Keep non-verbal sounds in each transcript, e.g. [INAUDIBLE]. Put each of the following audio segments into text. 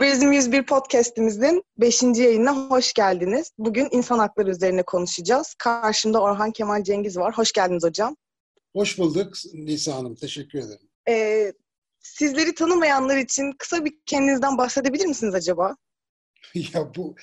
Liberalizm 101 podcast'imizin 5. yayınına hoş geldiniz. Bugün insan hakları üzerine konuşacağız. Karşımda Orhan Kemal Cengiz var. Hoş geldiniz hocam. Hoş bulduk Nisa Hanım. Teşekkür ederim. Ee, sizleri tanımayanlar için kısa bir kendinizden bahsedebilir misiniz acaba? [LAUGHS] ya bu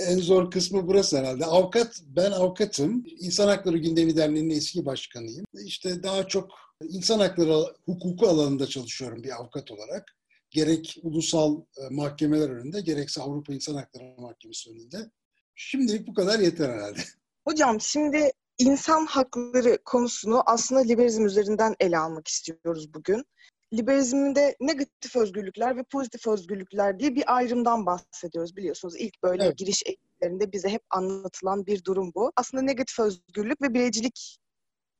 en zor kısmı burası herhalde. Avukat, ben avukatım. İnsan Hakları Gündemi Derneği'nin eski başkanıyım. İşte daha çok insan hakları hukuku alanında çalışıyorum bir avukat olarak gerek ulusal e, mahkemeler önünde gerekse Avrupa İnsan Hakları Mahkemesi önünde. Şimdilik bu kadar yeter herhalde. Hocam şimdi insan hakları konusunu aslında liberalizm üzerinden ele almak istiyoruz bugün. Liberalizmde negatif özgürlükler ve pozitif özgürlükler diye bir ayrımdan bahsediyoruz biliyorsunuz. İlk böyle evet. giriş eğitimlerinde bize hep anlatılan bir durum bu. Aslında negatif özgürlük ve bireycilik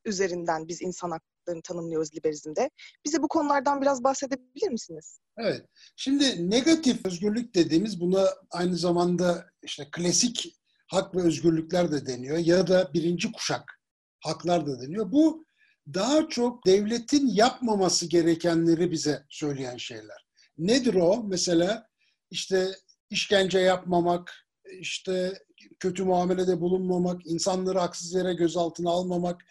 üzerinden biz insan haklarını tanımlıyoruz liberalizmde. Bize bu konulardan biraz bahsedebilir misiniz? Evet. Şimdi negatif özgürlük dediğimiz buna aynı zamanda işte klasik hak ve özgürlükler de deniyor ya da birinci kuşak haklar da deniyor. Bu daha çok devletin yapmaması gerekenleri bize söyleyen şeyler. Nedir o? Mesela işte işkence yapmamak, işte kötü muamelede bulunmamak, insanları haksız yere gözaltına almamak,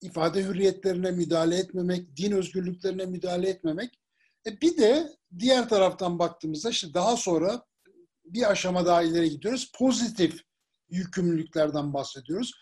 ifade hürriyetlerine müdahale etmemek, din özgürlüklerine müdahale etmemek. E bir de diğer taraftan baktığımızda işte daha sonra bir aşama daha ileri gidiyoruz. Pozitif yükümlülüklerden bahsediyoruz.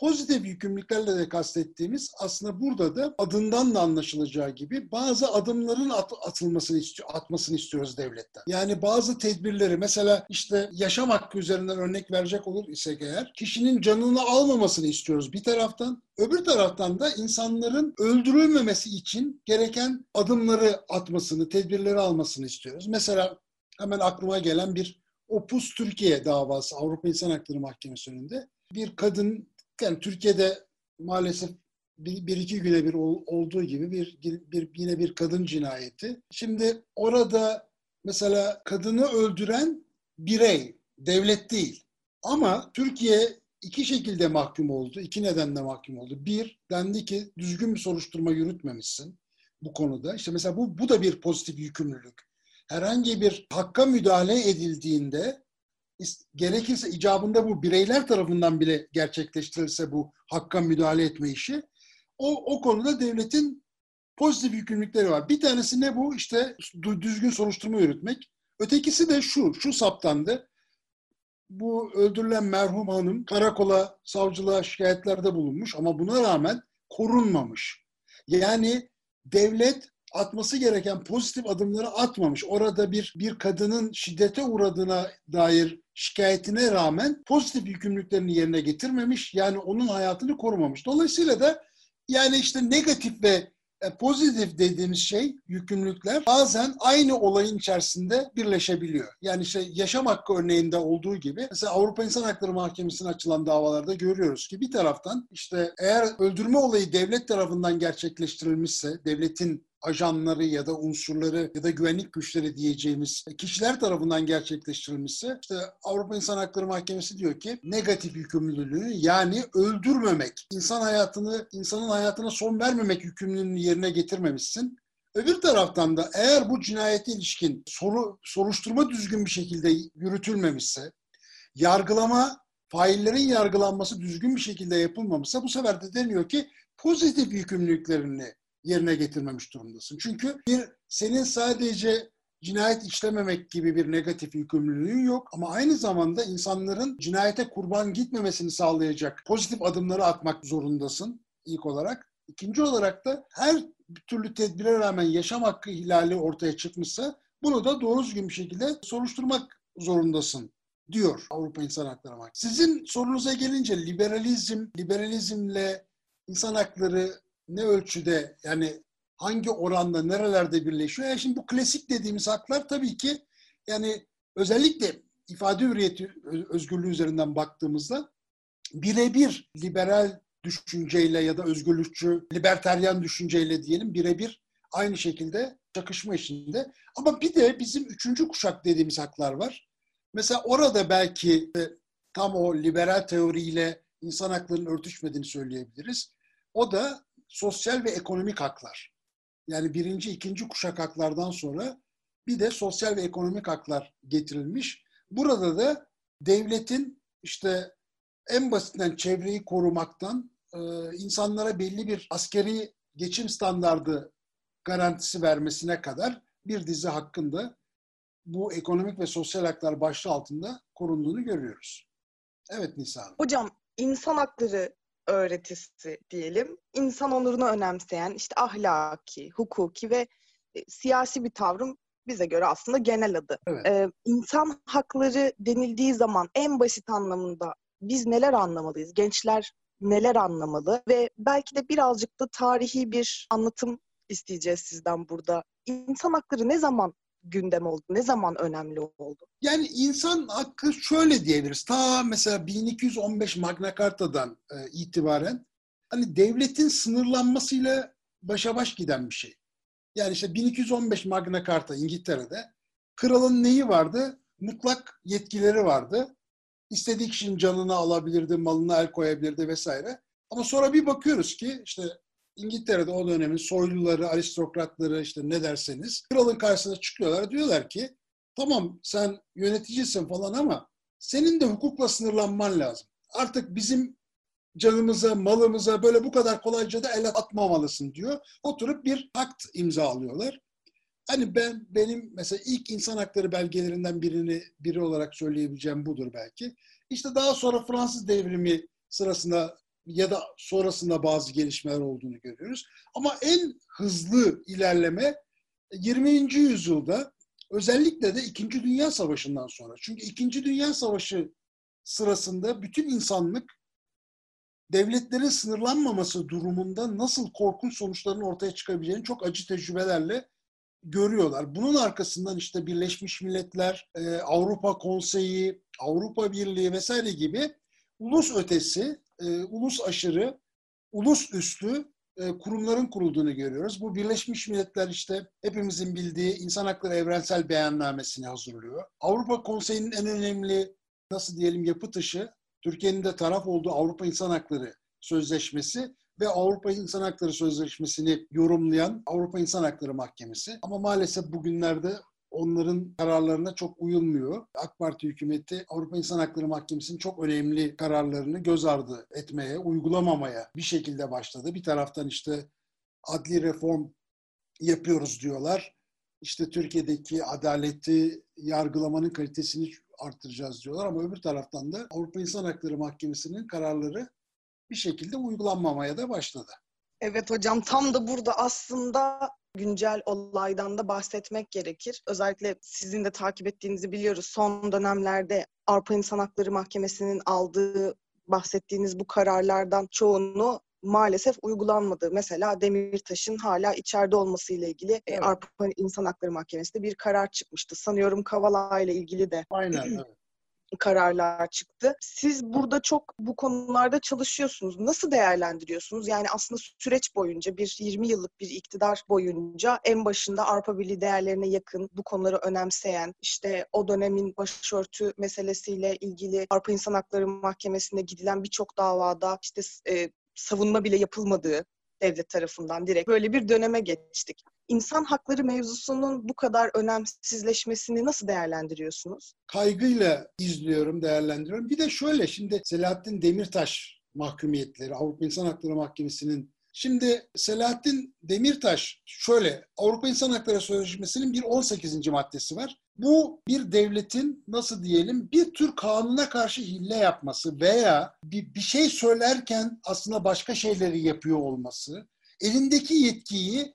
Pozitif yükümlülüklerle de kastettiğimiz aslında burada da adından da anlaşılacağı gibi bazı adımların at, atılmasını istiyor, atmasını istiyoruz devletten. Yani bazı tedbirleri mesela işte yaşam hakkı üzerinden örnek verecek olur isek eğer kişinin canını almamasını istiyoruz bir taraftan. Öbür taraftan da insanların öldürülmemesi için gereken adımları atmasını, tedbirleri almasını istiyoruz. Mesela hemen aklıma gelen bir Opus Türkiye davası Avrupa İnsan Hakları Mahkemesi önünde bir kadın yani Türkiye'de maalesef bir, bir iki güne bir olduğu gibi bir, bir yine bir kadın cinayeti. Şimdi orada mesela kadını öldüren birey, devlet değil. Ama Türkiye iki şekilde mahkum oldu, iki nedenle mahkum oldu. Bir, dendi ki düzgün bir soruşturma yürütmemişsin bu konuda. İşte mesela bu, bu da bir pozitif yükümlülük. Herhangi bir hakka müdahale edildiğinde gerekirse icabında bu bireyler tarafından bile gerçekleştirilse bu hakka müdahale etme işi o, o konuda devletin pozitif yükümlülükleri var. Bir tanesi ne bu? İşte düzgün soruşturma yürütmek. Ötekisi de şu, şu saptandı. Bu öldürülen merhum hanım karakola, savcılığa şikayetlerde bulunmuş ama buna rağmen korunmamış. Yani devlet atması gereken pozitif adımları atmamış. Orada bir bir kadının şiddete uğradığına dair şikayetine rağmen pozitif yükümlülüklerini yerine getirmemiş. Yani onun hayatını korumamış. Dolayısıyla da yani işte negatif ve e, pozitif dediğimiz şey, yükümlülükler bazen aynı olayın içerisinde birleşebiliyor. Yani işte yaşam hakkı örneğinde olduğu gibi mesela Avrupa İnsan Hakları Mahkemesi'ne açılan davalarda görüyoruz ki bir taraftan işte eğer öldürme olayı devlet tarafından gerçekleştirilmişse, devletin ajanları ya da unsurları ya da güvenlik güçleri diyeceğimiz kişiler tarafından gerçekleştirilmişse işte Avrupa İnsan Hakları Mahkemesi diyor ki negatif yükümlülüğünü yani öldürmemek, insan hayatını, insanın hayatına son vermemek yükümlülüğünü yerine getirmemişsin. Öbür taraftan da eğer bu cinayete ilişkin soru, soruşturma düzgün bir şekilde yürütülmemişse, yargılama, faillerin yargılanması düzgün bir şekilde yapılmamışsa bu sefer de deniyor ki pozitif yükümlülüklerini yerine getirmemiş durumdasın. Çünkü bir senin sadece cinayet işlememek gibi bir negatif yükümlülüğün yok ama aynı zamanda insanların cinayete kurban gitmemesini sağlayacak pozitif adımları atmak zorundasın ilk olarak. İkinci olarak da her türlü tedbire rağmen yaşam hakkı ihlali ortaya çıkmışsa bunu da doğru düzgün bir şekilde soruşturmak zorundasın diyor Avrupa İnsan Hakları Mahkemesi. Sizin sorunuza gelince liberalizm, liberalizmle insan hakları ne ölçüde yani hangi oranda nerelerde birleşiyor? Yani şimdi bu klasik dediğimiz haklar tabii ki yani özellikle ifade hürriyeti özgürlüğü üzerinden baktığımızda birebir liberal düşünceyle ya da özgürlükçü, liberteryan düşünceyle diyelim birebir aynı şekilde çakışma içinde. Ama bir de bizim üçüncü kuşak dediğimiz haklar var. Mesela orada belki tam o liberal teoriyle insan haklarının örtüşmediğini söyleyebiliriz. O da sosyal ve ekonomik haklar. Yani birinci, ikinci kuşak haklardan sonra bir de sosyal ve ekonomik haklar getirilmiş. Burada da devletin işte en basitinden çevreyi korumaktan e, insanlara belli bir askeri geçim standardı garantisi vermesine kadar bir dizi hakkında bu ekonomik ve sosyal haklar başlığı altında korunduğunu görüyoruz. Evet Nisa Hanım. Hocam insan hakları öğretisi diyelim. İnsan onurunu önemseyen işte ahlaki, hukuki ve e, siyasi bir tavrım bize göre aslında genel adı. Evet. Ee, insan hakları denildiği zaman en basit anlamında biz neler anlamalıyız? Gençler neler anlamalı? Ve belki de birazcık da tarihi bir anlatım isteyeceğiz sizden burada. İnsan hakları ne zaman gündem oldu? Ne zaman önemli oldu? Yani insan hakkı şöyle diyebiliriz. Ta mesela 1215 Magna Carta'dan e, itibaren hani devletin sınırlanmasıyla başa baş giden bir şey. Yani işte 1215 Magna Carta İngiltere'de kralın neyi vardı? Mutlak yetkileri vardı. İstediği kişinin canını alabilirdi, malına el koyabilirdi vesaire. Ama sonra bir bakıyoruz ki işte İngiltere'de o dönemin soyluları, aristokratları işte ne derseniz kralın karşısına çıkıyorlar. Diyorlar ki tamam sen yöneticisin falan ama senin de hukukla sınırlanman lazım. Artık bizim canımıza, malımıza böyle bu kadar kolayca da el atmamalısın diyor. Oturup bir pakt imzalıyorlar. Hani ben benim mesela ilk insan hakları belgelerinden birini biri olarak söyleyebileceğim budur belki. İşte daha sonra Fransız devrimi sırasında ya da sonrasında bazı gelişmeler olduğunu görüyoruz. Ama en hızlı ilerleme 20. yüzyılda özellikle de 2. Dünya Savaşı'ndan sonra. Çünkü 2. Dünya Savaşı sırasında bütün insanlık devletlerin sınırlanmaması durumunda nasıl korkunç sonuçların ortaya çıkabileceğini çok acı tecrübelerle görüyorlar. Bunun arkasından işte Birleşmiş Milletler, e, Avrupa Konseyi, Avrupa Birliği vesaire gibi ulus ötesi, e, ulus aşırı, ulus üstü e, kurumların kurulduğunu görüyoruz. Bu Birleşmiş Milletler işte hepimizin bildiği İnsan Hakları Evrensel Beyannamesini hazırlıyor. Avrupa Konseyi'nin en önemli nasıl diyelim yapı taşı Türkiye'nin de taraf olduğu Avrupa İnsan Hakları Sözleşmesi ve Avrupa İnsan Hakları Sözleşmesi'ni yorumlayan Avrupa İnsan Hakları Mahkemesi. Ama maalesef bugünlerde onların kararlarına çok uyulmuyor. AK Parti hükümeti Avrupa İnsan Hakları Mahkemesi'nin çok önemli kararlarını göz ardı etmeye, uygulamamaya bir şekilde başladı. Bir taraftan işte adli reform yapıyoruz diyorlar. İşte Türkiye'deki adaleti, yargılamanın kalitesini arttıracağız diyorlar ama öbür taraftan da Avrupa İnsan Hakları Mahkemesi'nin kararları bir şekilde uygulanmamaya da başladı. Evet hocam tam da burada aslında güncel olaydan da bahsetmek gerekir. Özellikle sizin de takip ettiğinizi biliyoruz. Son dönemlerde Avrupa İnsan Hakları Mahkemesi'nin aldığı bahsettiğiniz bu kararlardan çoğunu maalesef uygulanmadı. Mesela Demirtaş'ın hala içeride olması ile ilgili e, evet. Avrupa İnsan Hakları Mahkemesi'nde bir karar çıkmıştı. Sanıyorum Kavala ile ilgili de. Aynen. Evet kararlar çıktı. Siz burada çok bu konularda çalışıyorsunuz. Nasıl değerlendiriyorsunuz? Yani aslında süreç boyunca bir 20 yıllık bir iktidar boyunca en başında Avrupa Birliği değerlerine yakın, bu konuları önemseyen, işte o dönemin başörtü meselesiyle ilgili Avrupa İnsan Hakları Mahkemesi'ne gidilen birçok davada işte e, savunma bile yapılmadığı devlet tarafından direkt böyle bir döneme geçtik. İnsan hakları mevzusunun bu kadar önemsizleşmesini nasıl değerlendiriyorsunuz? Kaygıyla izliyorum, değerlendiriyorum. Bir de şöyle şimdi Selahattin Demirtaş mahkumiyetleri, Avrupa İnsan Hakları Mahkemesi'nin Şimdi Selahattin Demirtaş şöyle Avrupa İnsan Hakları Sözleşmesi'nin bir 18. maddesi var. Bu bir devletin nasıl diyelim bir tür kanuna karşı hille yapması veya bir, bir şey söylerken aslında başka şeyleri yapıyor olması, elindeki yetkiyi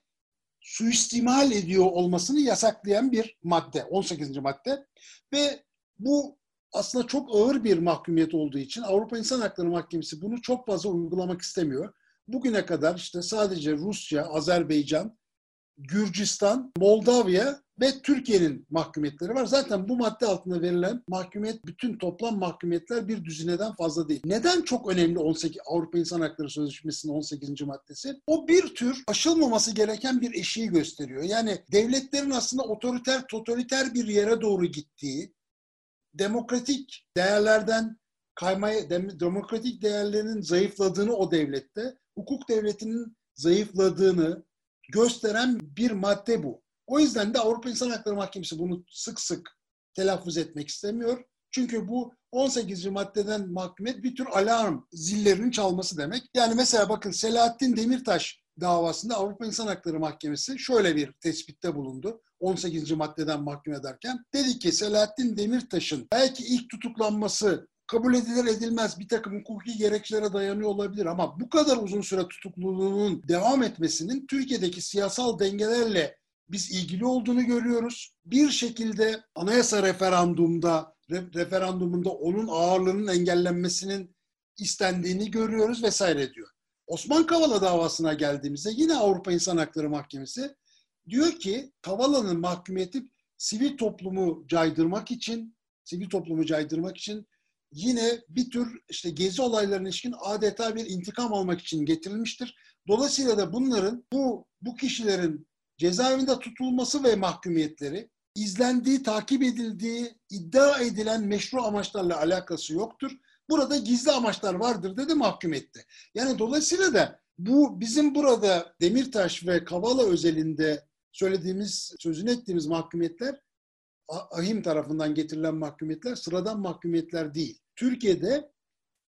suistimal ediyor olmasını yasaklayan bir madde, 18. madde ve bu aslında çok ağır bir mahkumiyet olduğu için Avrupa İnsan Hakları Mahkemesi bunu çok fazla uygulamak istemiyor. Bugüne kadar işte sadece Rusya, Azerbaycan, Gürcistan, Moldavya ve Türkiye'nin mahkumiyetleri var. Zaten bu madde altında verilen mahkumiyet, bütün toplam mahkumiyetler bir düzineden fazla değil. Neden çok önemli 18 Avrupa İnsan Hakları Sözleşmesi'nin 18. maddesi? O bir tür aşılmaması gereken bir eşiği gösteriyor. Yani devletlerin aslında otoriter, totaliter bir yere doğru gittiği, demokratik değerlerden kaymaya, demokratik değerlerinin zayıfladığını o devlette, hukuk devletinin zayıfladığını, gösteren bir madde bu. O yüzden de Avrupa İnsan Hakları Mahkemesi bunu sık sık telaffuz etmek istemiyor. Çünkü bu 18. maddeden mahkumiyet bir tür alarm zillerinin çalması demek. Yani mesela bakın Selahattin Demirtaş davasında Avrupa İnsan Hakları Mahkemesi şöyle bir tespitte bulundu. 18. maddeden mahkum ederken dedi ki Selahattin Demirtaş'ın belki ilk tutuklanması kabul edilir edilmez bir takım hukuki gerekçelere dayanıyor olabilir ama bu kadar uzun süre tutukluluğunun devam etmesinin Türkiye'deki siyasal dengelerle biz ilgili olduğunu görüyoruz. Bir şekilde anayasa referandumda referandumunda onun ağırlığının engellenmesinin istendiğini görüyoruz vesaire diyor. Osman Kavala davasına geldiğimizde yine Avrupa İnsan Hakları Mahkemesi diyor ki Kavala'nın mahkumiyeti sivil toplumu caydırmak için, sivil toplumu caydırmak için yine bir tür işte gezi olaylarına ilişkin adeta bir intikam almak için getirilmiştir. Dolayısıyla da bunların bu bu kişilerin cezaevinde tutulması ve mahkumiyetleri izlendiği, takip edildiği, iddia edilen meşru amaçlarla alakası yoktur. Burada gizli amaçlar vardır dedi mahkum etti. Yani dolayısıyla da bu bizim burada Demirtaş ve Kavala özelinde söylediğimiz, sözünü ettiğimiz mahkumiyetler ahim tarafından getirilen mahkumiyetler sıradan mahkumiyetler değil. Türkiye'de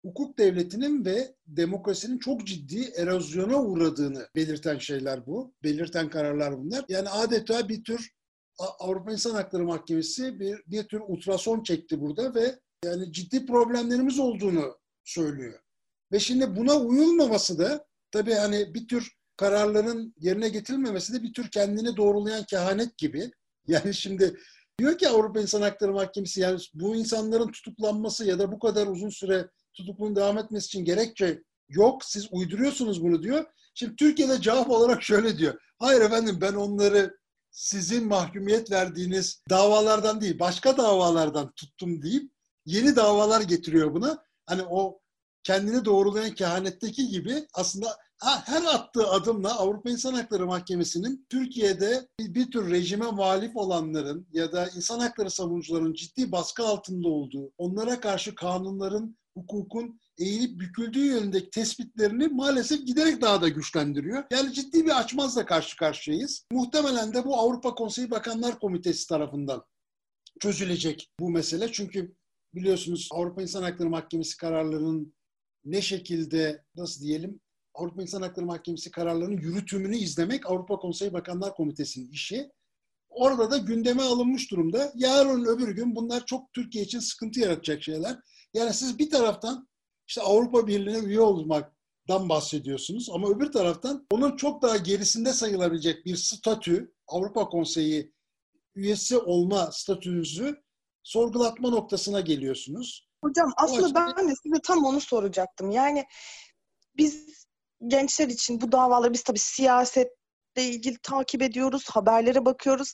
hukuk devletinin ve demokrasinin çok ciddi erozyona uğradığını belirten şeyler bu. Belirten kararlar bunlar. Yani adeta bir tür Avrupa İnsan Hakları Mahkemesi bir, bir tür ultrason çekti burada ve yani ciddi problemlerimiz olduğunu söylüyor. Ve şimdi buna uyulmaması da tabii hani bir tür kararların yerine getirilmemesi de bir tür kendini doğrulayan kehanet gibi. Yani şimdi diyor ki Avrupa İnsan Hakları Mahkemesi yani bu insanların tutuklanması ya da bu kadar uzun süre tutukluluğun devam etmesi için gerekçe yok. Siz uyduruyorsunuz bunu diyor. Şimdi Türkiye'de cevap olarak şöyle diyor. Hayır efendim ben onları sizin mahkumiyet verdiğiniz davalardan değil başka davalardan tuttum deyip yeni davalar getiriyor buna. Hani o kendini doğrulayan kehanetteki gibi aslında her attığı adımla Avrupa İnsan Hakları Mahkemesi'nin Türkiye'de bir tür rejime muhalif olanların ya da insan hakları savunucuların ciddi baskı altında olduğu, onlara karşı kanunların, hukukun eğilip büküldüğü yönündeki tespitlerini maalesef giderek daha da güçlendiriyor. Yani ciddi bir açmazla karşı karşıyayız. Muhtemelen de bu Avrupa Konseyi Bakanlar Komitesi tarafından çözülecek bu mesele. Çünkü biliyorsunuz Avrupa İnsan Hakları Mahkemesi kararlarının ne şekilde nasıl diyelim Avrupa İnsan Hakları Mahkemesi kararlarının yürütümünü izlemek Avrupa Konseyi Bakanlar Komitesi'nin işi. Orada da gündeme alınmış durumda. Yarın öbür gün bunlar çok Türkiye için sıkıntı yaratacak şeyler. Yani siz bir taraftan işte Avrupa Birliği'ne üye olmaktan bahsediyorsunuz ama öbür taraftan onun çok daha gerisinde sayılabilecek bir statü, Avrupa Konseyi üyesi olma statünüzü sorgulatma noktasına geliyorsunuz. Hocam aslında açıdan... ben de size tam onu soracaktım. Yani biz gençler için bu davaları biz tabii siyasetle ilgili takip ediyoruz, haberlere bakıyoruz.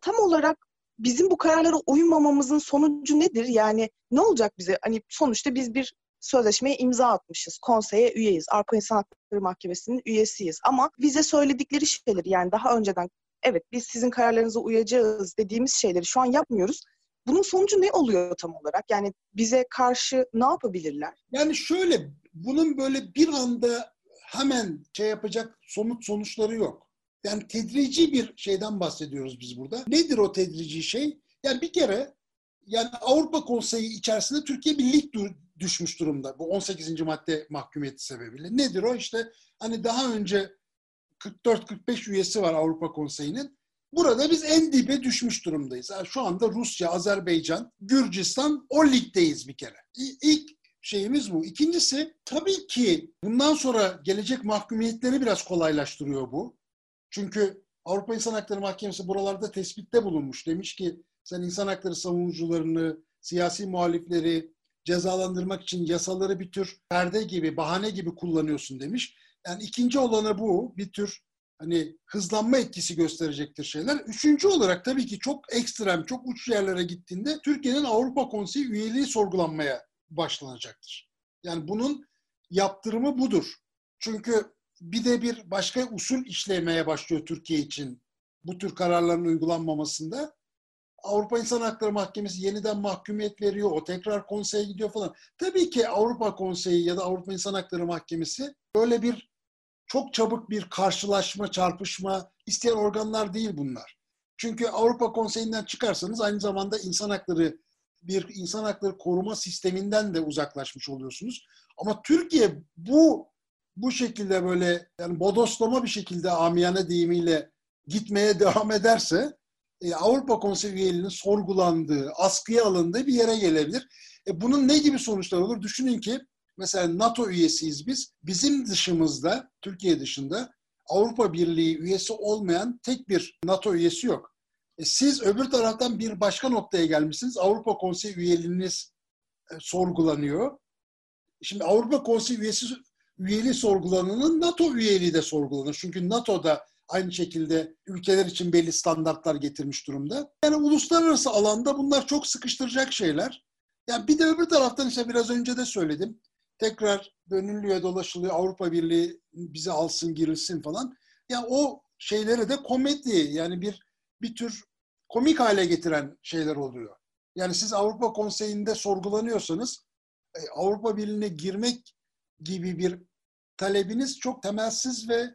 Tam olarak bizim bu kararlara uymamamızın sonucu nedir? Yani ne olacak bize? Hani sonuçta biz bir sözleşmeye imza atmışız. Konseye üyeyiz. Avrupa İnsan Hakları Mahkemesi'nin üyesiyiz. Ama bize söyledikleri şeyleri yani daha önceden evet biz sizin kararlarınıza uyacağız dediğimiz şeyleri şu an yapmıyoruz. Bunun sonucu ne oluyor tam olarak? Yani bize karşı ne yapabilirler? Yani şöyle bunun böyle bir anda hemen şey yapacak somut sonuçları yok. Yani tedrici bir şeyden bahsediyoruz biz burada. Nedir o tedrici şey? Yani bir kere yani Avrupa Konseyi içerisinde Türkiye bir lig düşmüş durumda. Bu 18. madde mahkumiyeti sebebiyle. Nedir o? İşte hani daha önce 44-45 üyesi var Avrupa Konseyi'nin. Burada biz en dibe düşmüş durumdayız. Yani şu anda Rusya, Azerbaycan, Gürcistan o ligdeyiz bir kere. İlk şeyimiz bu. İkincisi tabii ki bundan sonra gelecek mahkumiyetleri biraz kolaylaştırıyor bu. Çünkü Avrupa İnsan Hakları Mahkemesi buralarda tespitte bulunmuş. Demiş ki sen insan hakları savunucularını, siyasi muhalifleri cezalandırmak için yasaları bir tür perde gibi, bahane gibi kullanıyorsun demiş. Yani ikinci olanı bu. Bir tür hani hızlanma etkisi gösterecektir şeyler. Üçüncü olarak tabii ki çok ekstrem, çok uç yerlere gittiğinde Türkiye'nin Avrupa Konseyi üyeliği sorgulanmaya başlanacaktır. Yani bunun yaptırımı budur. Çünkü bir de bir başka usul işlemeye başlıyor Türkiye için bu tür kararların uygulanmamasında. Avrupa İnsan Hakları Mahkemesi yeniden mahkumiyet veriyor, o tekrar konseye gidiyor falan. Tabii ki Avrupa Konseyi ya da Avrupa İnsan Hakları Mahkemesi böyle bir çok çabuk bir karşılaşma, çarpışma isteyen organlar değil bunlar. Çünkü Avrupa Konseyi'nden çıkarsanız aynı zamanda insan hakları bir insan hakları koruma sisteminden de uzaklaşmış oluyorsunuz. Ama Türkiye bu bu şekilde böyle yani bodoslama bir şekilde amiyane deyimiyle gitmeye [LAUGHS] devam ederse e, Avrupa Konseyi üyeliğinin sorgulandığı, askıya alındığı bir yere gelebilir. E, bunun ne gibi sonuçlar olur? Düşünün ki mesela NATO üyesiyiz biz. Bizim dışımızda, Türkiye dışında Avrupa Birliği üyesi olmayan tek bir NATO üyesi yok. E, siz öbür taraftan bir başka noktaya gelmişsiniz. Avrupa Konseyi üyeliğiniz e, sorgulanıyor. Şimdi Avrupa Konseyi üyesi üyeliği sorgulananın NATO üyeliği de sorgulanır. Çünkü NATO'da aynı şekilde ülkeler için belli standartlar getirmiş durumda. Yani uluslararası alanda bunlar çok sıkıştıracak şeyler. Yani bir de öbür taraftan işte biraz önce de söyledim. Tekrar dönülüyor, dolaşılıyor. Avrupa Birliği bizi alsın, girilsin falan. Yani o şeyleri de komedi yani bir bir tür komik hale getiren şeyler oluyor. Yani siz Avrupa Konseyi'nde sorgulanıyorsanız e, Avrupa Birliği'ne girmek gibi bir talebiniz çok temelsiz ve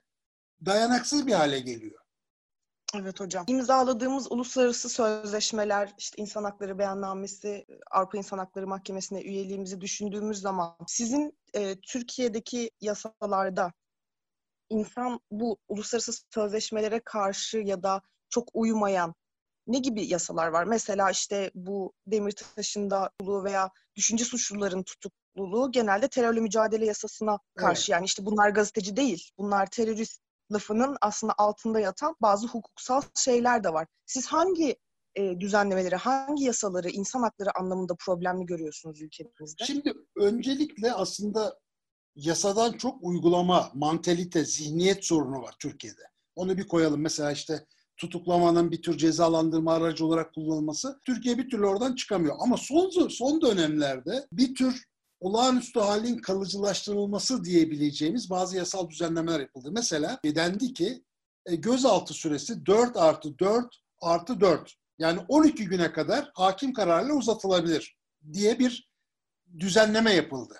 dayanaksız bir hale geliyor. Evet hocam. İmzaladığımız uluslararası sözleşmeler, işte insan hakları beyannamesi, Avrupa İnsan Hakları Mahkemesi'ne üyeliğimizi düşündüğümüz zaman sizin e, Türkiye'deki yasalarda insan bu uluslararası sözleşmelere karşı ya da çok uymayan ne gibi yasalar var? Mesela işte bu Demirtaş'ın da veya düşünce suçluların tutukluluğu genelde terörle mücadele yasasına karşı. Evet. Yani işte bunlar gazeteci değil, bunlar terörist lafının aslında altında yatan bazı hukuksal şeyler de var. Siz hangi e, düzenlemeleri, hangi yasaları insan hakları anlamında problemli görüyorsunuz ülkemizde? Şimdi öncelikle aslında yasadan çok uygulama, mantalite, zihniyet sorunu var Türkiye'de. Onu bir koyalım. Mesela işte tutuklamanın bir tür cezalandırma aracı olarak kullanılması Türkiye bir türlü oradan çıkamıyor. Ama son son dönemlerde bir tür olağanüstü halin kalıcılaştırılması diyebileceğimiz bazı yasal düzenlemeler yapıldı. Mesela dendi ki e, gözaltı süresi 4 artı 4 artı 4 yani 12 güne kadar hakim kararıyla uzatılabilir diye bir düzenleme yapıldı.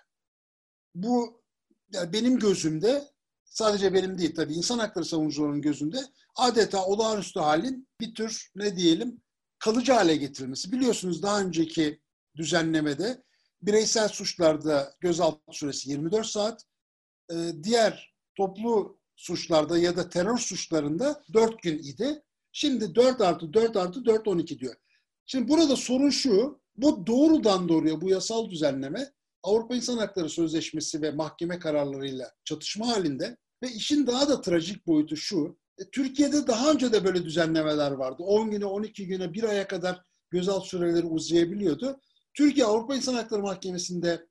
Bu yani benim gözümde sadece benim değil tabii insan hakları savunucularının gözünde adeta olağanüstü halin bir tür ne diyelim kalıcı hale getirilmesi. Biliyorsunuz daha önceki düzenlemede bireysel suçlarda gözaltı süresi 24 saat, e, diğer toplu suçlarda ya da terör suçlarında 4 gün idi. Şimdi 4 artı 4 artı 4 12 diyor. Şimdi burada sorun şu, bu doğrudan doğruya bu yasal düzenleme Avrupa İnsan Hakları Sözleşmesi ve mahkeme kararlarıyla çatışma halinde ve işin daha da trajik boyutu şu, e, Türkiye'de daha önce de böyle düzenlemeler vardı. 10 güne, 12 güne, 1 aya kadar gözaltı süreleri uzayabiliyordu. Türkiye Avrupa İnsan Hakları Mahkemesi'nde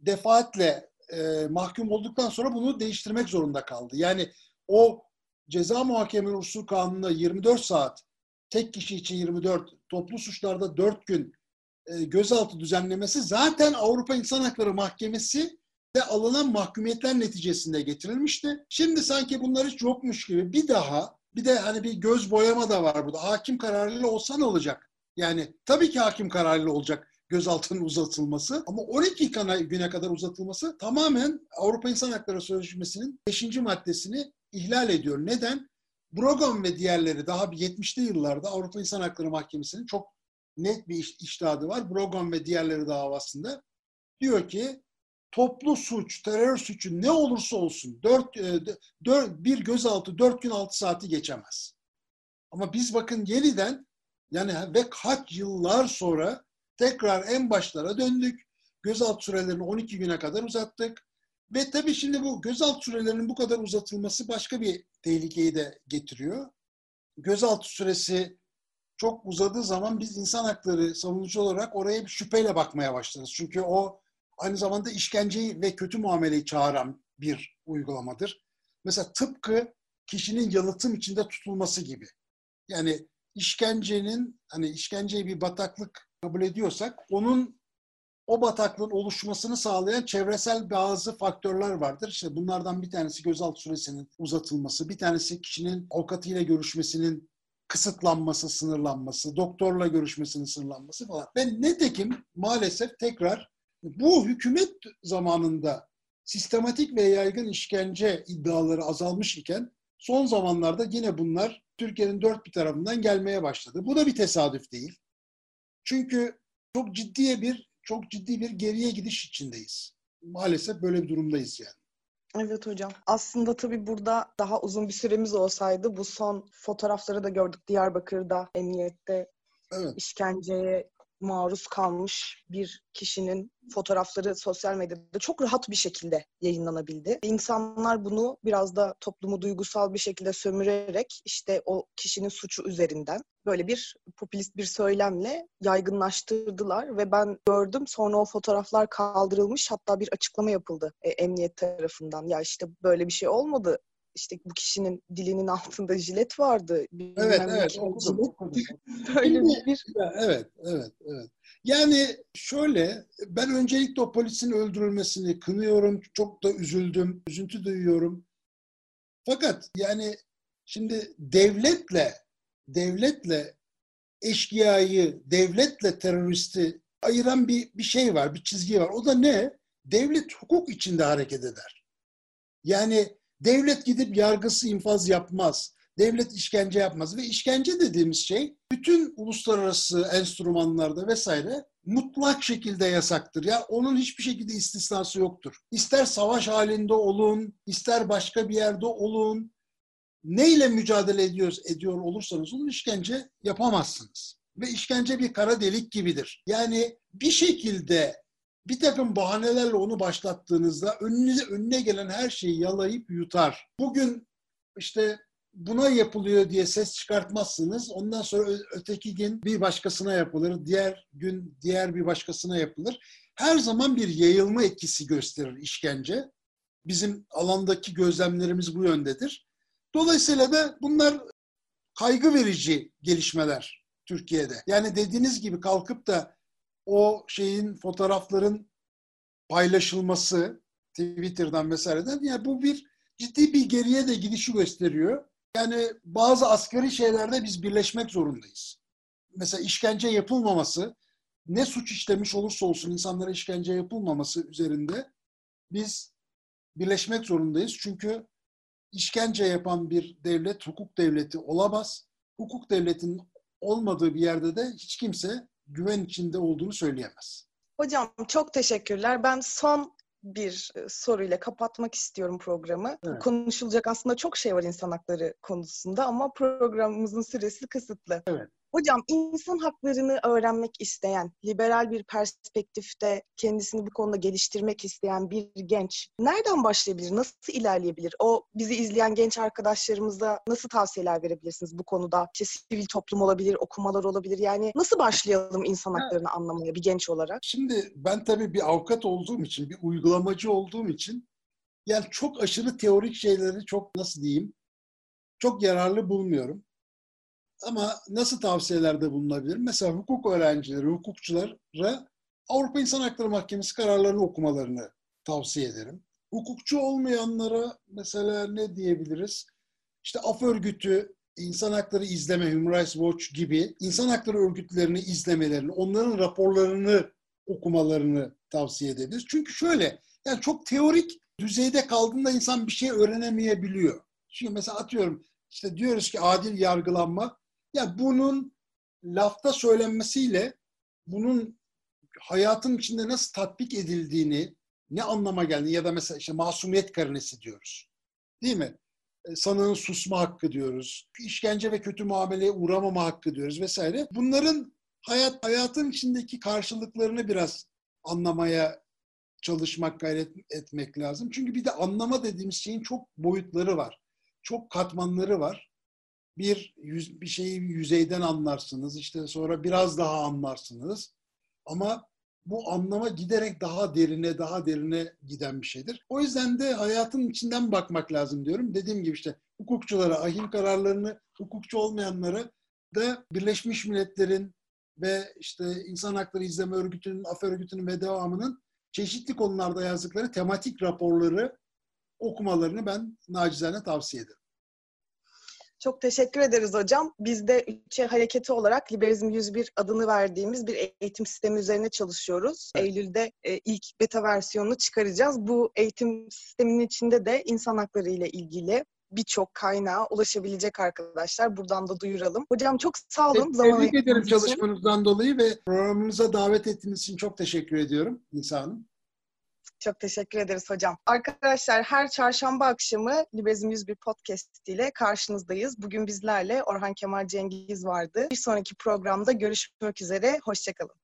defaatle e, mahkum olduktan sonra bunu değiştirmek zorunda kaldı. Yani o ceza muhakemeleri usul kanununda 24 saat, tek kişi için 24, toplu suçlarda 4 gün e, gözaltı düzenlemesi zaten Avrupa İnsan Hakları Mahkemesi de alınan mahkumiyetler neticesinde getirilmişti. Şimdi sanki bunlar hiç yokmuş gibi bir daha bir de hani bir göz boyama da var burada. Hakim kararıyla olsa ne olacak? Yani tabii ki hakim kararıyla olacak gözaltının uzatılması ama 12 güne kadar uzatılması tamamen Avrupa İnsan Hakları Sözleşmesi'nin 5. maddesini ihlal ediyor. Neden? Brogan ve diğerleri daha 70'li yıllarda Avrupa İnsan Hakları Mahkemesi'nin çok net bir iş, iştahadı var. Brogan ve diğerleri davasında diyor ki toplu suç, terör suçu ne olursa olsun 4, 4 e, bir gözaltı 4 gün 6 saati geçemez. Ama biz bakın yeniden yani ve kaç yıllar sonra tekrar en başlara döndük. Gözaltı sürelerini 12 güne kadar uzattık. Ve tabii şimdi bu gözaltı sürelerinin bu kadar uzatılması başka bir tehlikeyi de getiriyor. Gözaltı süresi çok uzadığı zaman biz insan hakları savunucu olarak oraya bir şüpheyle bakmaya başlarız. Çünkü o aynı zamanda işkenceyi ve kötü muameleyi çağıran bir uygulamadır. Mesela tıpkı kişinin yalıtım içinde tutulması gibi. Yani işkencenin hani işkenceyi bir bataklık kabul ediyorsak onun o bataklığın oluşmasını sağlayan çevresel bazı faktörler vardır. İşte bunlardan bir tanesi gözaltı süresinin uzatılması, bir tanesi kişinin avukatıyla görüşmesinin kısıtlanması, sınırlanması, doktorla görüşmesinin sınırlanması falan. Ve netekim maalesef tekrar bu hükümet zamanında sistematik ve yaygın işkence iddiaları azalmış iken son zamanlarda yine bunlar Türkiye'nin dört bir tarafından gelmeye başladı. Bu da bir tesadüf değil. Çünkü çok ciddi bir çok ciddi bir geriye gidiş içindeyiz. Maalesef böyle bir durumdayız yani. Evet hocam. Aslında tabii burada daha uzun bir süremiz olsaydı bu son fotoğrafları da gördük Diyarbakır'da emniyette evet. işkenceye maruz kalmış bir kişinin fotoğrafları sosyal medyada çok rahat bir şekilde yayınlanabildi. İnsanlar bunu biraz da toplumu duygusal bir şekilde sömürerek işte o kişinin suçu üzerinden böyle bir popülist bir söylemle yaygınlaştırdılar ve ben gördüm sonra o fotoğraflar kaldırılmış hatta bir açıklama yapıldı e, emniyet tarafından ya işte böyle bir şey olmadı işte bu kişinin dilinin altında jilet vardı. Evet, evet. Okudum, [LAUGHS] Böyle bir... Evet, evet, evet. Yani şöyle, ben öncelikle o polisin öldürülmesini kınıyorum. Çok da üzüldüm, üzüntü duyuyorum. Fakat yani şimdi devletle, devletle eşkıyayı, devletle teröristi ayıran bir, bir şey var, bir çizgi var. O da ne? Devlet hukuk içinde hareket eder. Yani Devlet gidip yargısı infaz yapmaz. Devlet işkence yapmaz ve işkence dediğimiz şey bütün uluslararası enstrümanlarda vesaire mutlak şekilde yasaktır. Ya onun hiçbir şekilde istisnası yoktur. İster savaş halinde olun, ister başka bir yerde olun. Neyle mücadele ediyoruz, ediyor olursanız olun işkence yapamazsınız. Ve işkence bir kara delik gibidir. Yani bir şekilde bir takım bahanelerle onu başlattığınızda önüne, önüne gelen her şeyi yalayıp yutar. Bugün işte buna yapılıyor diye ses çıkartmazsınız. Ondan sonra öteki gün bir başkasına yapılır, diğer gün diğer bir başkasına yapılır. Her zaman bir yayılma etkisi gösterir işkence. Bizim alandaki gözlemlerimiz bu yöndedir. Dolayısıyla da bunlar kaygı verici gelişmeler Türkiye'de. Yani dediğiniz gibi kalkıp da o şeyin fotoğrafların paylaşılması Twitter'dan vesaireden yani bu bir ciddi bir geriye de gidişi gösteriyor. Yani bazı asgari şeylerde biz birleşmek zorundayız. Mesela işkence yapılmaması, ne suç işlemiş olursa olsun insanlara işkence yapılmaması üzerinde biz birleşmek zorundayız. Çünkü işkence yapan bir devlet hukuk devleti olamaz. Hukuk devletinin olmadığı bir yerde de hiç kimse güven içinde olduğunu söyleyemez. Hocam çok teşekkürler. Ben son bir e, soruyla kapatmak istiyorum programı. Evet. Konuşulacak aslında çok şey var insan hakları konusunda ama programımızın süresi kısıtlı. Evet. Hocam insan haklarını öğrenmek isteyen, liberal bir perspektifte kendisini bu konuda geliştirmek isteyen bir genç nereden başlayabilir, nasıl ilerleyebilir? O bizi izleyen genç arkadaşlarımıza nasıl tavsiyeler verebilirsiniz bu konuda? İşte sivil toplum olabilir, okumalar olabilir. Yani nasıl başlayalım insan haklarını anlamaya bir genç olarak? Şimdi ben tabii bir avukat olduğum için, bir uygulamacı olduğum için yani çok aşırı teorik şeyleri çok nasıl diyeyim çok yararlı bulmuyorum. Ama nasıl tavsiyelerde bulunabilirim? Mesela hukuk öğrencileri, hukukçulara Avrupa İnsan Hakları Mahkemesi kararlarını okumalarını tavsiye ederim. Hukukçu olmayanlara mesela ne diyebiliriz? İşte af örgütü, insan hakları izleme, Human Rights Watch gibi insan hakları örgütlerini izlemelerini, onların raporlarını okumalarını tavsiye edebiliriz. Çünkü şöyle, yani çok teorik düzeyde kaldığında insan bir şey öğrenemeyebiliyor. Şimdi mesela atıyorum, işte diyoruz ki adil yargılanma, ya bunun lafta söylenmesiyle bunun hayatın içinde nasıl tatbik edildiğini, ne anlama geldiğini ya da mesela işte masumiyet karinesi diyoruz. Değil mi? E, sanığın susma hakkı diyoruz. İşkence ve kötü muameleye uğramama hakkı diyoruz vesaire. Bunların hayat hayatın içindeki karşılıklarını biraz anlamaya çalışmak, gayret etmek lazım. Çünkü bir de anlama dediğimiz şeyin çok boyutları var. Çok katmanları var bir yüz, bir şeyi yüzeyden anlarsınız. işte sonra biraz daha anlarsınız. Ama bu anlama giderek daha derine, daha derine giden bir şeydir. O yüzden de hayatın içinden bakmak lazım diyorum. Dediğim gibi işte hukukçulara, ahim kararlarını, hukukçu olmayanlara da Birleşmiş Milletler'in ve işte İnsan Hakları İzleme Örgütü'nün, Af Örgütü'nün ve devamının çeşitli konularda yazdıkları tematik raporları okumalarını ben nacizane tavsiye ederim. Çok teşekkür ederiz hocam. Biz de Ülke Hareketi olarak Liberizm 101 adını verdiğimiz bir eğitim sistemi üzerine çalışıyoruz. Evet. Eylül'de e, ilk beta versiyonunu çıkaracağız. Bu eğitim sisteminin içinde de insan hakları ile ilgili birçok kaynağa ulaşabilecek arkadaşlar. Buradan da duyuralım. Hocam çok sağ olun. Tebrik zaman ederim çalışmanızdan dolayı ve programımıza davet ettiğiniz için çok teşekkür ediyorum Nisa Hanım. Çok teşekkür ederiz hocam. Arkadaşlar her çarşamba akşamı Liberizm 101 podcast ile karşınızdayız. Bugün bizlerle Orhan Kemal Cengiz vardı. Bir sonraki programda görüşmek üzere. Hoşçakalın.